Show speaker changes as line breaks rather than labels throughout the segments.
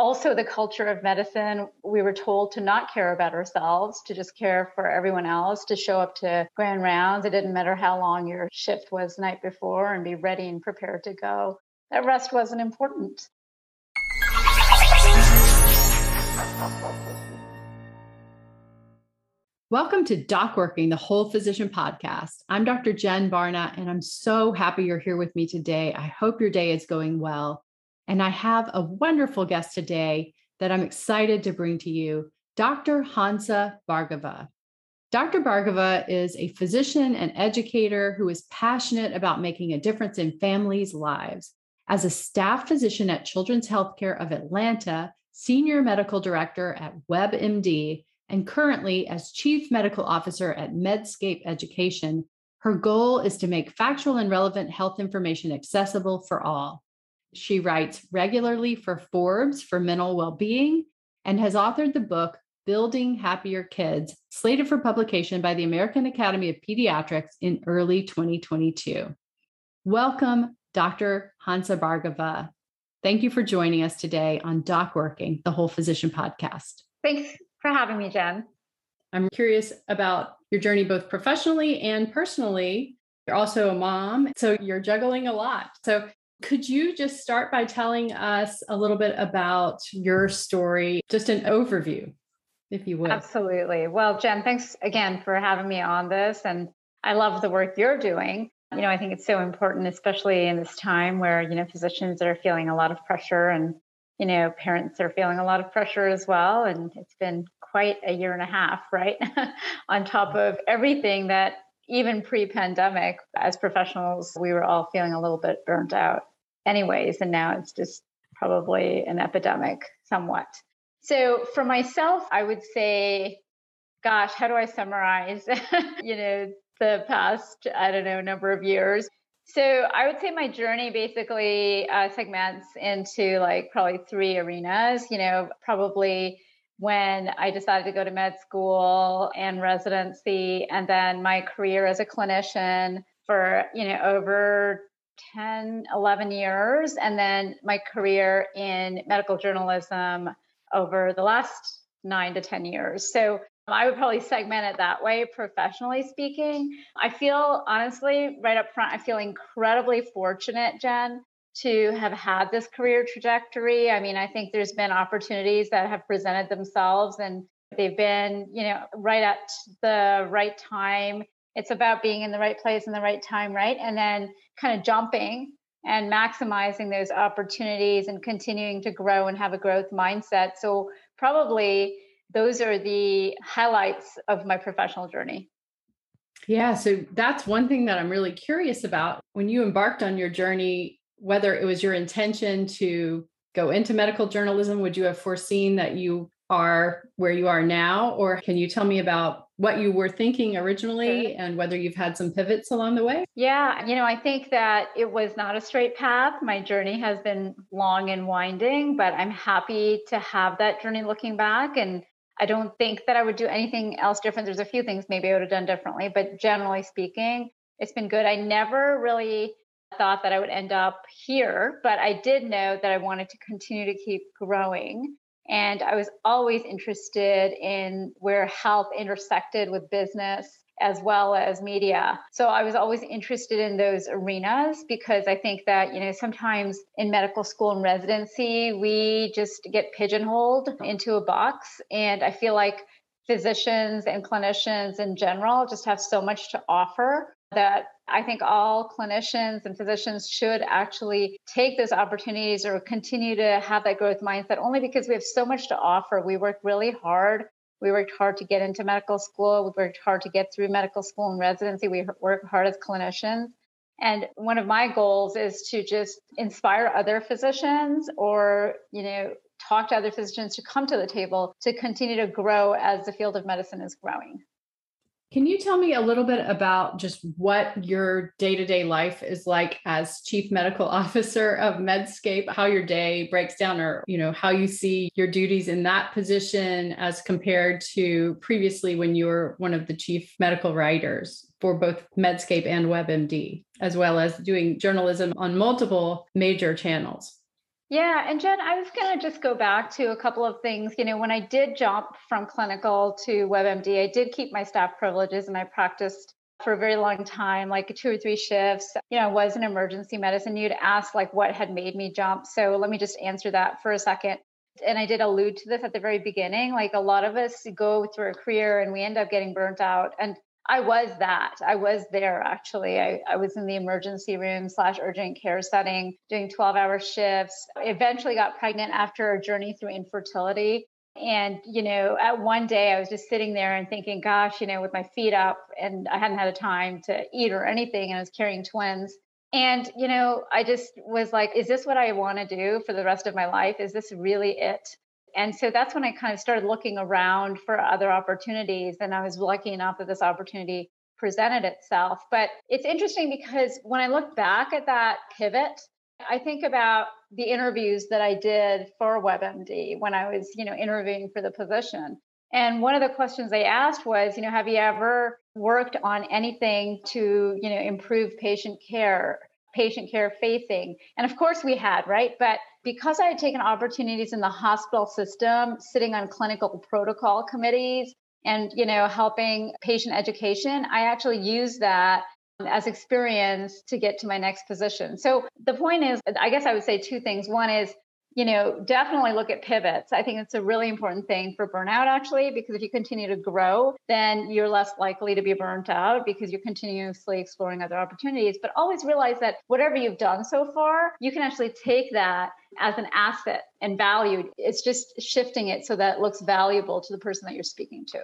also the culture of medicine. We were told to not care about ourselves, to just care for everyone else, to show up to grand rounds. It didn't matter how long your shift was night before and be ready and prepared to go. That rest wasn't important.
Welcome to Doc Working, the Whole Physician Podcast. I'm Dr. Jen Barna, and I'm so happy you're here with me today. I hope your day is going well. And I have a wonderful guest today that I'm excited to bring to you Dr. Hansa Bhargava. Dr. Bhargava is a physician and educator who is passionate about making a difference in families' lives. As a staff physician at Children's Healthcare of Atlanta, senior medical director at WebMD, and currently as Chief Medical Officer at Medscape Education, her goal is to make factual and relevant health information accessible for all. She writes regularly for Forbes for mental well being and has authored the book Building Happier Kids, slated for publication by the American Academy of Pediatrics in early 2022. Welcome, Dr. Hansa Bhargava. Thank you for joining us today on Doc Working, the Whole Physician podcast.
Thanks for having me, Jen.
I'm curious about your journey, both professionally and personally. You're also a mom, so you're juggling a lot. So, could you just start by telling us a little bit about your story, just an overview, if you would?
Absolutely. Well, Jen, thanks again for having me on this. And I love the work you're doing. You know, I think it's so important, especially in this time where, you know, physicians are feeling a lot of pressure and you know, parents are feeling a lot of pressure as well. And it's been quite a year and a half, right? On top of everything that even pre pandemic, as professionals, we were all feeling a little bit burnt out, anyways. And now it's just probably an epidemic somewhat. So for myself, I would say, gosh, how do I summarize, you know, the past, I don't know, number of years? So I would say my journey basically uh, segments into like probably three arenas. You know, probably when I decided to go to med school and residency, and then my career as a clinician for you know over 10, 11 years, and then my career in medical journalism over the last nine to 10 years. So I would probably segment it that way, professionally speaking. I feel honestly, right up front, I feel incredibly fortunate, Jen, to have had this career trajectory. I mean, I think there's been opportunities that have presented themselves and they've been, you know, right at the right time. It's about being in the right place in the right time, right? And then kind of jumping and maximizing those opportunities and continuing to grow and have a growth mindset. So, probably those are the highlights of my professional journey.
Yeah, so that's one thing that I'm really curious about. When you embarked on your journey, whether it was your intention to go into medical journalism, would you have foreseen that you are where you are now? Or can you tell me about what you were thinking originally and whether you've had some pivots along the way?
Yeah, you know, I think that it was not a straight path. My journey has been long and winding, but I'm happy to have that journey looking back. And I don't think that I would do anything else different. There's a few things maybe I would have done differently, but generally speaking, it's been good. I never really thought that I would end up here, but I did know that I wanted to continue to keep growing. And I was always interested in where health intersected with business as well as media. So I was always interested in those arenas because I think that, you know, sometimes in medical school and residency, we just get pigeonholed into a box. And I feel like physicians and clinicians in general just have so much to offer that I think all clinicians and physicians should actually take those opportunities or continue to have that growth mindset only because we have so much to offer. We work really hard we worked hard to get into medical school. We worked hard to get through medical school and residency. We work hard as clinicians. And one of my goals is to just inspire other physicians or, you know, talk to other physicians to come to the table to continue to grow as the field of medicine is growing.
Can you tell me a little bit about just what your day to day life is like as chief medical officer of Medscape, how your day breaks down, or you know how you see your duties in that position as compared to previously when you were one of the chief medical writers for both Medscape and WebMD, as well as doing journalism on multiple major channels?
Yeah, and Jen, I was going to just go back to a couple of things. You know, when I did jump from clinical to WebMD, I did keep my staff privileges and I practiced for a very long time, like two or three shifts. You know, I was in emergency medicine. You'd ask like what had made me jump. So let me just answer that for a second. And I did allude to this at the very beginning. Like a lot of us go through a career and we end up getting burnt out. And I was that. I was there actually. I, I was in the emergency room slash urgent care setting, doing 12 hour shifts. I eventually got pregnant after a journey through infertility. And, you know, at one day I was just sitting there and thinking, gosh, you know, with my feet up and I hadn't had a time to eat or anything. And I was carrying twins. And, you know, I just was like, is this what I want to do for the rest of my life? Is this really it? And so that's when I kind of started looking around for other opportunities. And I was lucky enough that this opportunity presented itself. But it's interesting because when I look back at that pivot, I think about the interviews that I did for WebMD when I was, you know, interviewing for the position. And one of the questions they asked was, you know, have you ever worked on anything to, you know, improve patient care, patient care facing? And of course we had, right? But because I had taken opportunities in the hospital system, sitting on clinical protocol committees and, you know, helping patient education, I actually used that as experience to get to my next position. So the point is, I guess I would say two things. One is you know, definitely look at pivots. I think it's a really important thing for burnout, actually, because if you continue to grow, then you're less likely to be burnt out because you're continuously exploring other opportunities. But always realize that whatever you've done so far, you can actually take that as an asset and valued. It's just shifting it so that it looks valuable to the person that you're speaking to.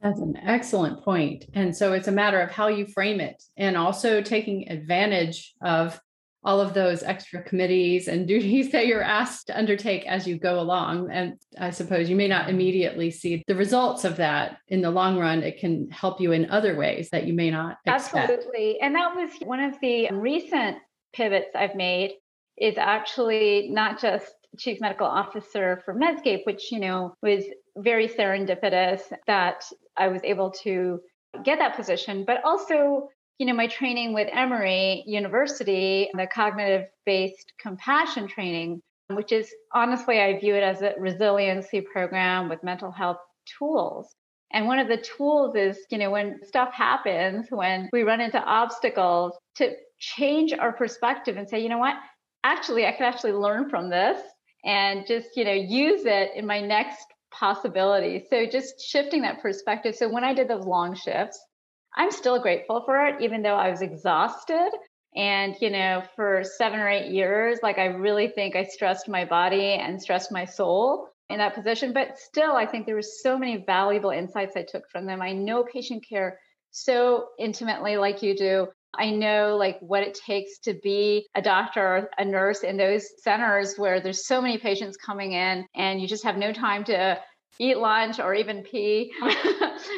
That's an excellent point. And so it's a matter of how you frame it and also taking advantage of all of those extra committees and duties that you're asked to undertake as you go along. And I suppose you may not immediately see the results of that in the long run. It can help you in other ways that you may not expect.
Absolutely. And that was one of the recent pivots I've made is actually not just chief medical officer for Medscape, which, you know, was very serendipitous that I was able to get that position, but also you know, my training with Emory University, the cognitive based compassion training, which is honestly, I view it as a resiliency program with mental health tools. And one of the tools is, you know, when stuff happens, when we run into obstacles, to change our perspective and say, you know what, actually, I can actually learn from this and just, you know, use it in my next possibility. So just shifting that perspective. So when I did those long shifts, I'm still grateful for it, even though I was exhausted. And, you know, for seven or eight years, like I really think I stressed my body and stressed my soul in that position. But still, I think there were so many valuable insights I took from them. I know patient care so intimately like you do. I know like what it takes to be a doctor or a nurse in those centers where there's so many patients coming in and you just have no time to eat lunch or even pee.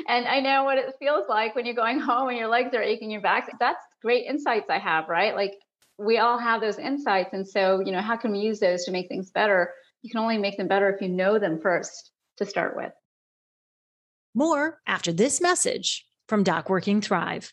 and I know what it feels like when you're going home and your legs are aching your back. That's great insights I have, right? Like we all have those insights. And so, you know, how can we use those to make things better? You can only make them better if you know them first to start with.
More after this message from Doc Working Thrive.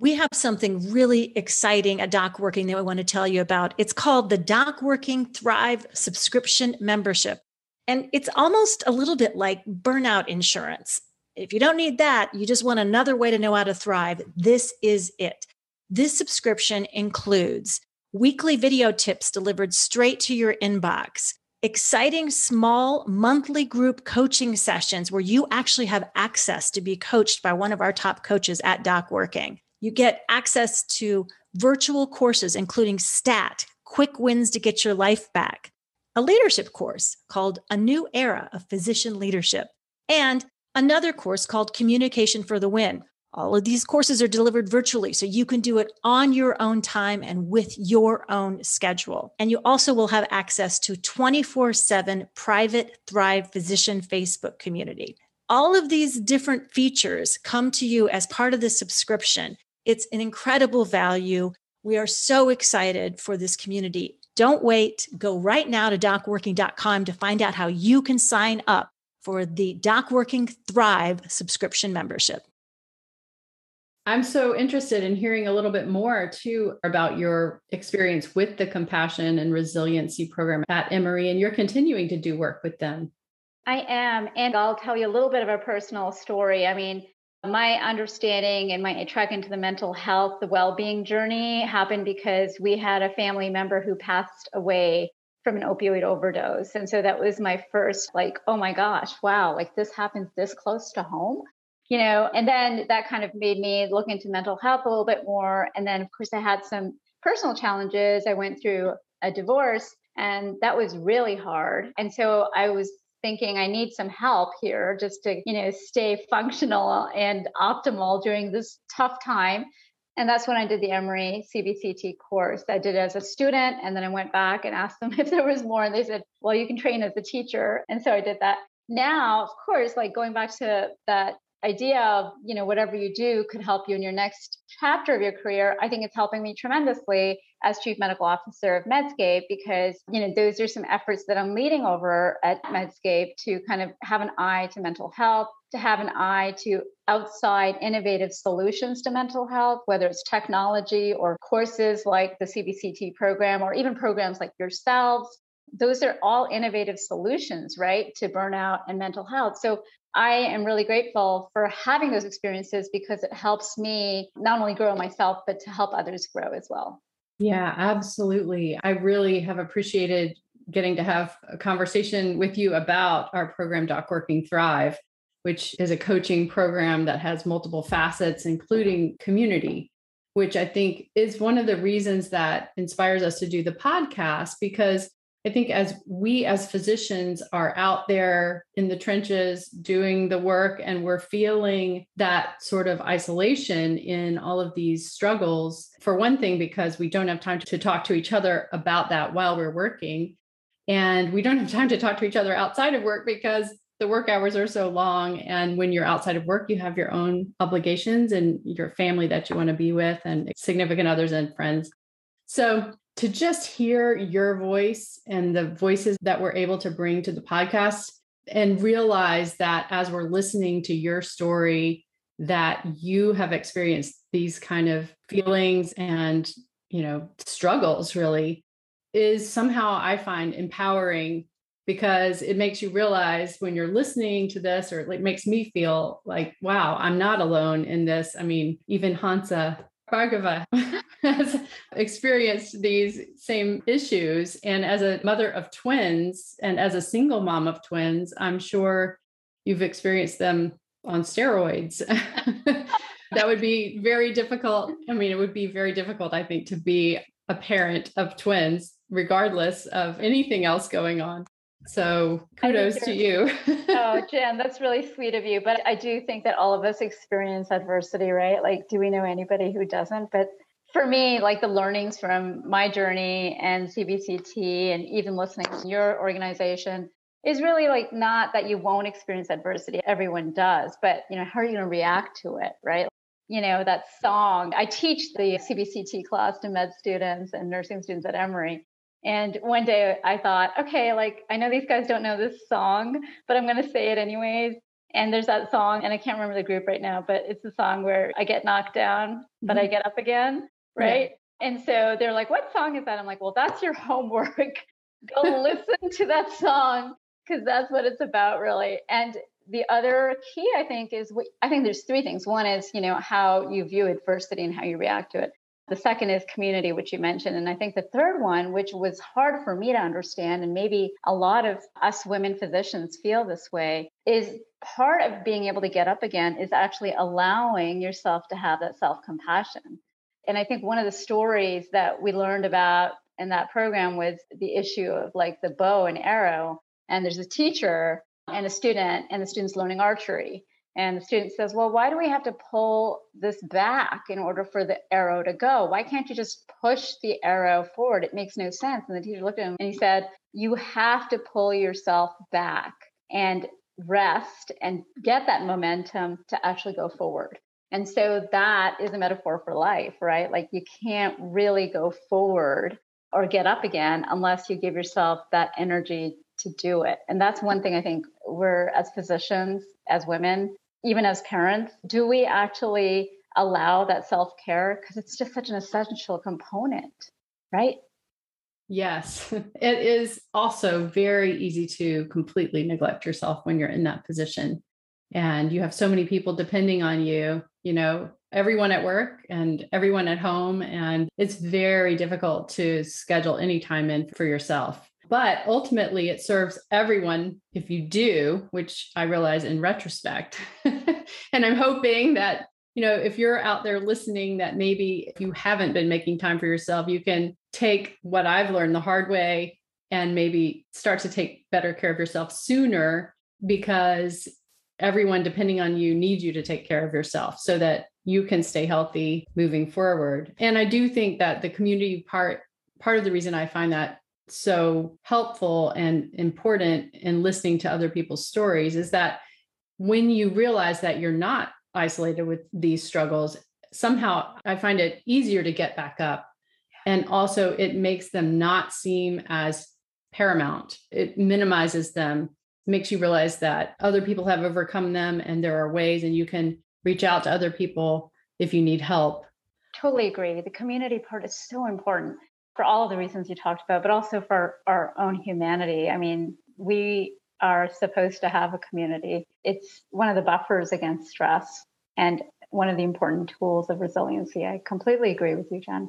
We have something really exciting at Doc Working that we want to tell you about. It's called the Doc Working Thrive subscription membership. And it's almost a little bit like burnout insurance. If you don't need that, you just want another way to know how to thrive. This is it. This subscription includes weekly video tips delivered straight to your inbox, exciting small monthly group coaching sessions where you actually have access to be coached by one of our top coaches at Doc Working. You get access to virtual courses, including STAT, quick wins to get your life back, a leadership course called A New Era of Physician Leadership, and another course called Communication for the Win. All of these courses are delivered virtually, so you can do it on your own time and with your own schedule. And you also will have access to 24 7 private Thrive Physician Facebook community. All of these different features come to you as part of the subscription. It's an incredible value. We are so excited for this community. Don't wait. Go right now to docworking.com to find out how you can sign up for the DocWorking Thrive subscription membership.
I'm so interested in hearing a little bit more too about your experience with the compassion and resiliency program at Emory, and you're continuing to do work with them.
I am. And I'll tell you a little bit of a personal story. I mean, my understanding and my track into the mental health, the well being journey happened because we had a family member who passed away from an opioid overdose. And so that was my first, like, oh my gosh, wow, like this happens this close to home, you know? And then that kind of made me look into mental health a little bit more. And then, of course, I had some personal challenges. I went through a divorce and that was really hard. And so I was thinking I need some help here just to, you know, stay functional and optimal during this tough time. And that's when I did the Emory CBCT course. I did it as a student and then I went back and asked them if there was more. And they said, well, you can train as a teacher. And so I did that. Now, of course, like going back to that idea of you know whatever you do could help you in your next chapter of your career i think it's helping me tremendously as chief medical officer of medscape because you know those are some efforts that i'm leading over at medscape to kind of have an eye to mental health to have an eye to outside innovative solutions to mental health whether it's technology or courses like the cbct program or even programs like yourselves those are all innovative solutions, right, to burnout and mental health. So I am really grateful for having those experiences because it helps me not only grow myself, but to help others grow as well.
Yeah, absolutely. I really have appreciated getting to have a conversation with you about our program, Doc Working Thrive, which is a coaching program that has multiple facets, including community, which I think is one of the reasons that inspires us to do the podcast because I think as we as physicians are out there in the trenches doing the work and we're feeling that sort of isolation in all of these struggles, for one thing, because we don't have time to talk to each other about that while we're working. And we don't have time to talk to each other outside of work because the work hours are so long. And when you're outside of work, you have your own obligations and your family that you want to be with and significant others and friends. So to just hear your voice and the voices that we're able to bring to the podcast and realize that as we're listening to your story that you have experienced these kind of feelings and you know struggles really is somehow i find empowering because it makes you realize when you're listening to this or it makes me feel like wow i'm not alone in this. I mean even hansa Bhargava has experienced these same issues. And as a mother of twins and as a single mom of twins, I'm sure you've experienced them on steroids. that would be very difficult. I mean, it would be very difficult, I think, to be a parent of twins, regardless of anything else going on. So kudos to you.
oh, Jen, that's really sweet of you. But I do think that all of us experience adversity, right? Like, do we know anybody who doesn't? But for me, like the learnings from my journey and CBCT and even listening to your organization is really like not that you won't experience adversity. Everyone does, but you know, how are you going to react to it, right? You know, that song. I teach the CBCT class to med students and nursing students at Emory. And one day I thought, okay, like I know these guys don't know this song, but I'm going to say it anyways. And there's that song, and I can't remember the group right now, but it's the song where I get knocked down, but mm-hmm. I get up again. Right. Yeah. And so they're like, what song is that? I'm like, well, that's your homework. Go listen to that song because that's what it's about, really. And the other key, I think, is we, I think there's three things. One is, you know, how you view adversity and how you react to it. The second is community, which you mentioned. And I think the third one, which was hard for me to understand, and maybe a lot of us women physicians feel this way, is part of being able to get up again is actually allowing yourself to have that self compassion. And I think one of the stories that we learned about in that program was the issue of like the bow and arrow. And there's a teacher and a student, and the student's learning archery. And the student says, Well, why do we have to pull this back in order for the arrow to go? Why can't you just push the arrow forward? It makes no sense. And the teacher looked at him and he said, You have to pull yourself back and rest and get that momentum to actually go forward. And so that is a metaphor for life, right? Like you can't really go forward or get up again unless you give yourself that energy to do it. And that's one thing I think we're as physicians, as women, even as parents, do we actually allow that self care because it's just such an essential component, right?
Yes, it is also very easy to completely neglect yourself when you're in that position. And you have so many people depending on you, you know, everyone at work and everyone at home. And it's very difficult to schedule any time in for yourself. But ultimately, it serves everyone if you do, which I realize in retrospect. and I'm hoping that you know, if you're out there listening, that maybe if you haven't been making time for yourself, you can take what I've learned the hard way and maybe start to take better care of yourself sooner because everyone depending on you needs you to take care of yourself so that you can stay healthy moving forward. And I do think that the community part, part of the reason I find that so helpful and important in listening to other people's stories is that when you realize that you're not isolated with these struggles, somehow I find it easier to get back up. And also, it makes them not seem as paramount. It minimizes them, makes you realize that other people have overcome them and there are ways, and you can reach out to other people if you need help.
Totally agree. The community part is so important for all of the reasons you talked about, but also for our own humanity. I mean, we are supposed to have a community. It's one of the buffers against stress and one of the important tools of resiliency. I completely agree with you, Jen.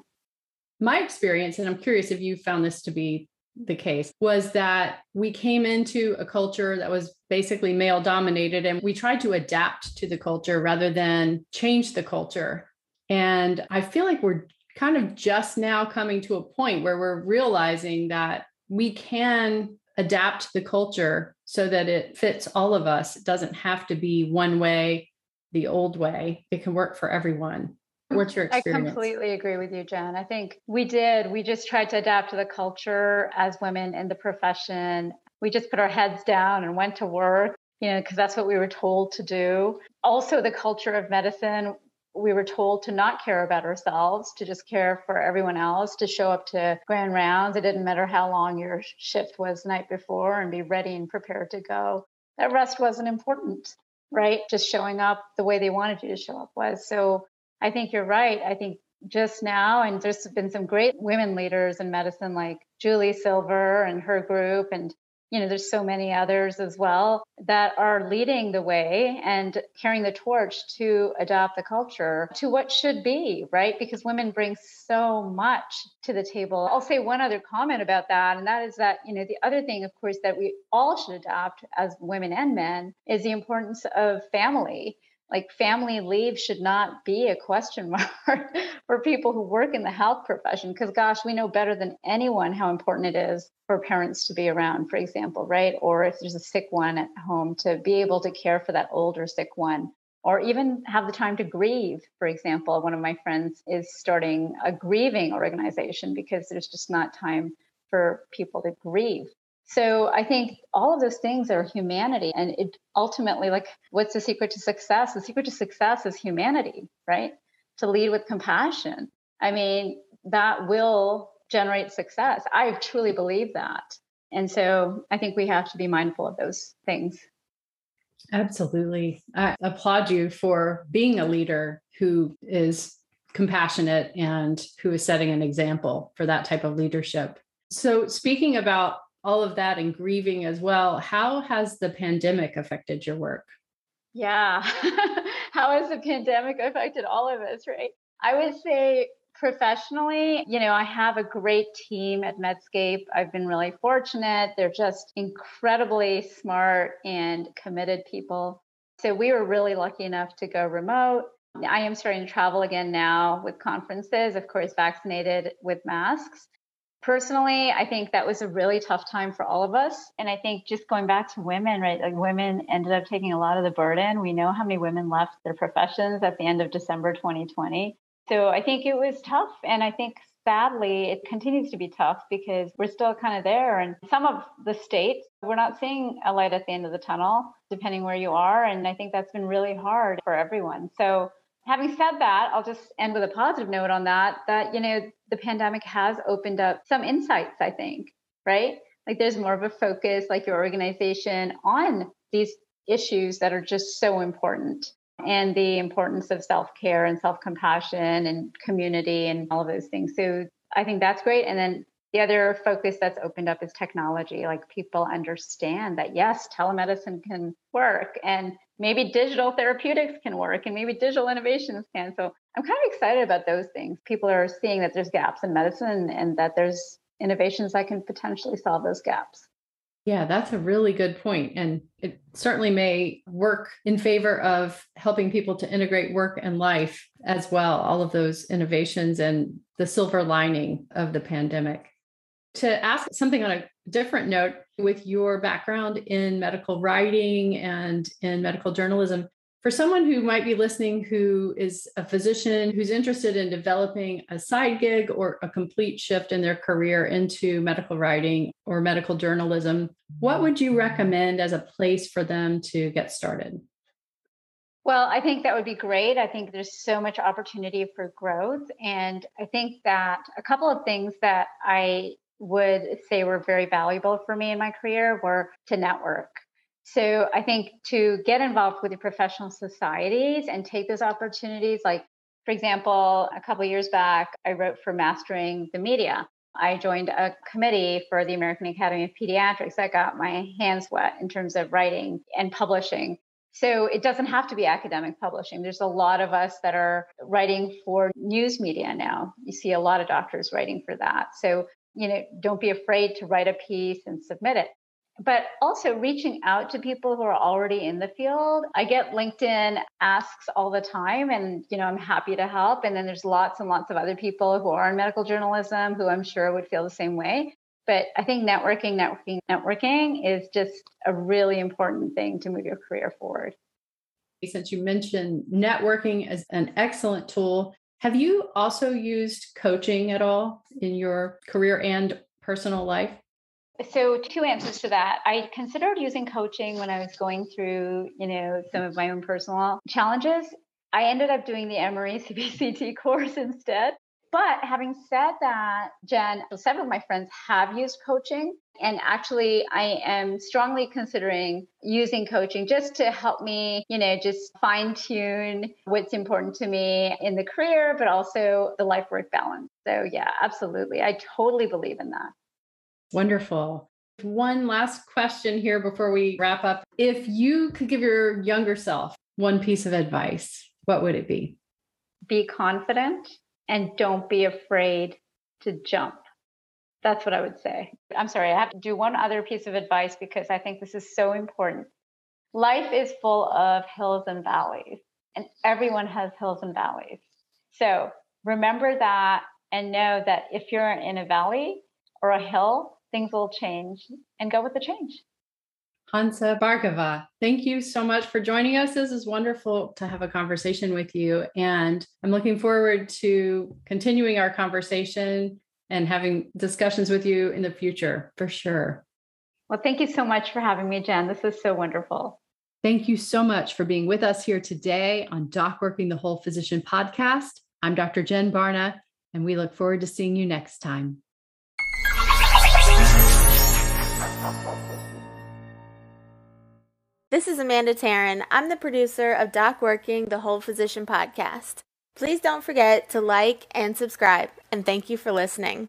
My experience, and I'm curious if you found this to be the case, was that we came into a culture that was basically male dominated and we tried to adapt to the culture rather than change the culture. And I feel like we're kind of just now coming to a point where we're realizing that we can adapt the culture so that it fits all of us. It doesn't have to be one way, the old way. It can work for everyone. What's your experience?
I completely agree with you, Jen. I think we did. We just tried to adapt to the culture as women in the profession. We just put our heads down and went to work, you know, because that's what we were told to do. Also, the culture of medicine we were told to not care about ourselves, to just care for everyone else, to show up to grand rounds. It didn't matter how long your shift was the night before and be ready and prepared to go. That rest wasn't important, right? Just showing up the way they wanted you to show up was. So I think you're right. I think just now, and there's been some great women leaders in medicine like Julie Silver and her group, and you know, there's so many others as well that are leading the way and carrying the torch to adopt the culture to what should be, right? Because women bring so much to the table. I'll say one other comment about that, and that is that, you know, the other thing, of course, that we all should adopt as women and men is the importance of family like family leave should not be a question mark for people who work in the health profession because gosh we know better than anyone how important it is for parents to be around for example right? Or if there's a sick one at home to be able to care for that older sick one or even have the time to grieve for example. One of my friends is starting a grieving organization because there's just not time for people to grieve so I think all of those things are humanity. And it ultimately, like, what's the secret to success? The secret to success is humanity, right? To lead with compassion. I mean, that will generate success. I truly believe that. And so I think we have to be mindful of those things.
Absolutely. I applaud you for being a leader who is compassionate and who is setting an example for that type of leadership. So, speaking about all of that and grieving as well. How has the pandemic affected your work?
Yeah. How has the pandemic affected all of us, right? I would say professionally, you know, I have a great team at Medscape. I've been really fortunate. They're just incredibly smart and committed people. So we were really lucky enough to go remote. I am starting to travel again now with conferences, of course, vaccinated with masks. Personally, I think that was a really tough time for all of us. And I think just going back to women, right? Like women ended up taking a lot of the burden. We know how many women left their professions at the end of December 2020. So I think it was tough. And I think sadly, it continues to be tough because we're still kind of there. And some of the states, we're not seeing a light at the end of the tunnel, depending where you are. And I think that's been really hard for everyone. So having said that, I'll just end with a positive note on that, that, you know, the pandemic has opened up some insights, I think, right? Like there's more of a focus, like your organization, on these issues that are just so important. and the importance of self care and self compassion and community and all of those things. So I think that's great. And then the other focus that's opened up is technology. Like people understand that yes, telemedicine can work and maybe digital therapeutics can work and maybe digital innovations can. So I'm kind of excited about those things. People are seeing that there's gaps in medicine and that there's innovations that can potentially solve those gaps.
Yeah, that's a really good point. And it certainly may work in favor of helping people to integrate work and life as well, all of those innovations and the silver lining of the pandemic. To ask something on a different note, with your background in medical writing and in medical journalism, for someone who might be listening who is a physician who's interested in developing a side gig or a complete shift in their career into medical writing or medical journalism, what would you recommend as a place for them to get started?
Well, I think that would be great. I think there's so much opportunity for growth. And I think that a couple of things that I would say were very valuable for me in my career were to network. So I think to get involved with the professional societies and take those opportunities, like for example, a couple years back, I wrote for Mastering the Media. I joined a committee for the American Academy of Pediatrics. I got my hands wet in terms of writing and publishing. So it doesn't have to be academic publishing. There's a lot of us that are writing for news media now. You see a lot of doctors writing for that. So, you know, don't be afraid to write a piece and submit it but also reaching out to people who are already in the field. I get LinkedIn asks all the time and you know I'm happy to help and then there's lots and lots of other people who are in medical journalism who I'm sure would feel the same way. But I think networking, networking, networking is just a really important thing to move your career forward.
Since you mentioned networking as an excellent tool, have you also used coaching at all in your career and personal life?
so two answers to that. I considered using coaching when i was going through you know some of my own personal challenges. I ended up doing the emory cbct course instead but having said that jen several of my friends have used coaching and actually i am strongly considering using coaching just to help me you know just fine tune what's important to me in the career but also the life work balance so yeah absolutely i totally believe in that
Wonderful. One last question here before we wrap up. If you could give your younger self one piece of advice, what would it be?
Be confident and don't be afraid to jump. That's what I would say. I'm sorry, I have to do one other piece of advice because I think this is so important. Life is full of hills and valleys, and everyone has hills and valleys. So remember that and know that if you're in a valley or a hill, things will change and go with the change.
Hansa Bhargava, thank you so much for joining us. This is wonderful to have a conversation with you. And I'm looking forward to continuing our conversation and having discussions with you in the future for sure.
Well, thank you so much for having me, Jen. This is so wonderful.
Thank you so much for being with us here today on Doc Working the Whole Physician podcast. I'm Dr. Jen Barna, and we look forward to seeing you next time.
This is Amanda Taryn. I'm the producer of Doc Working, the Whole Physician podcast. Please don't forget to like and subscribe, and thank you for listening.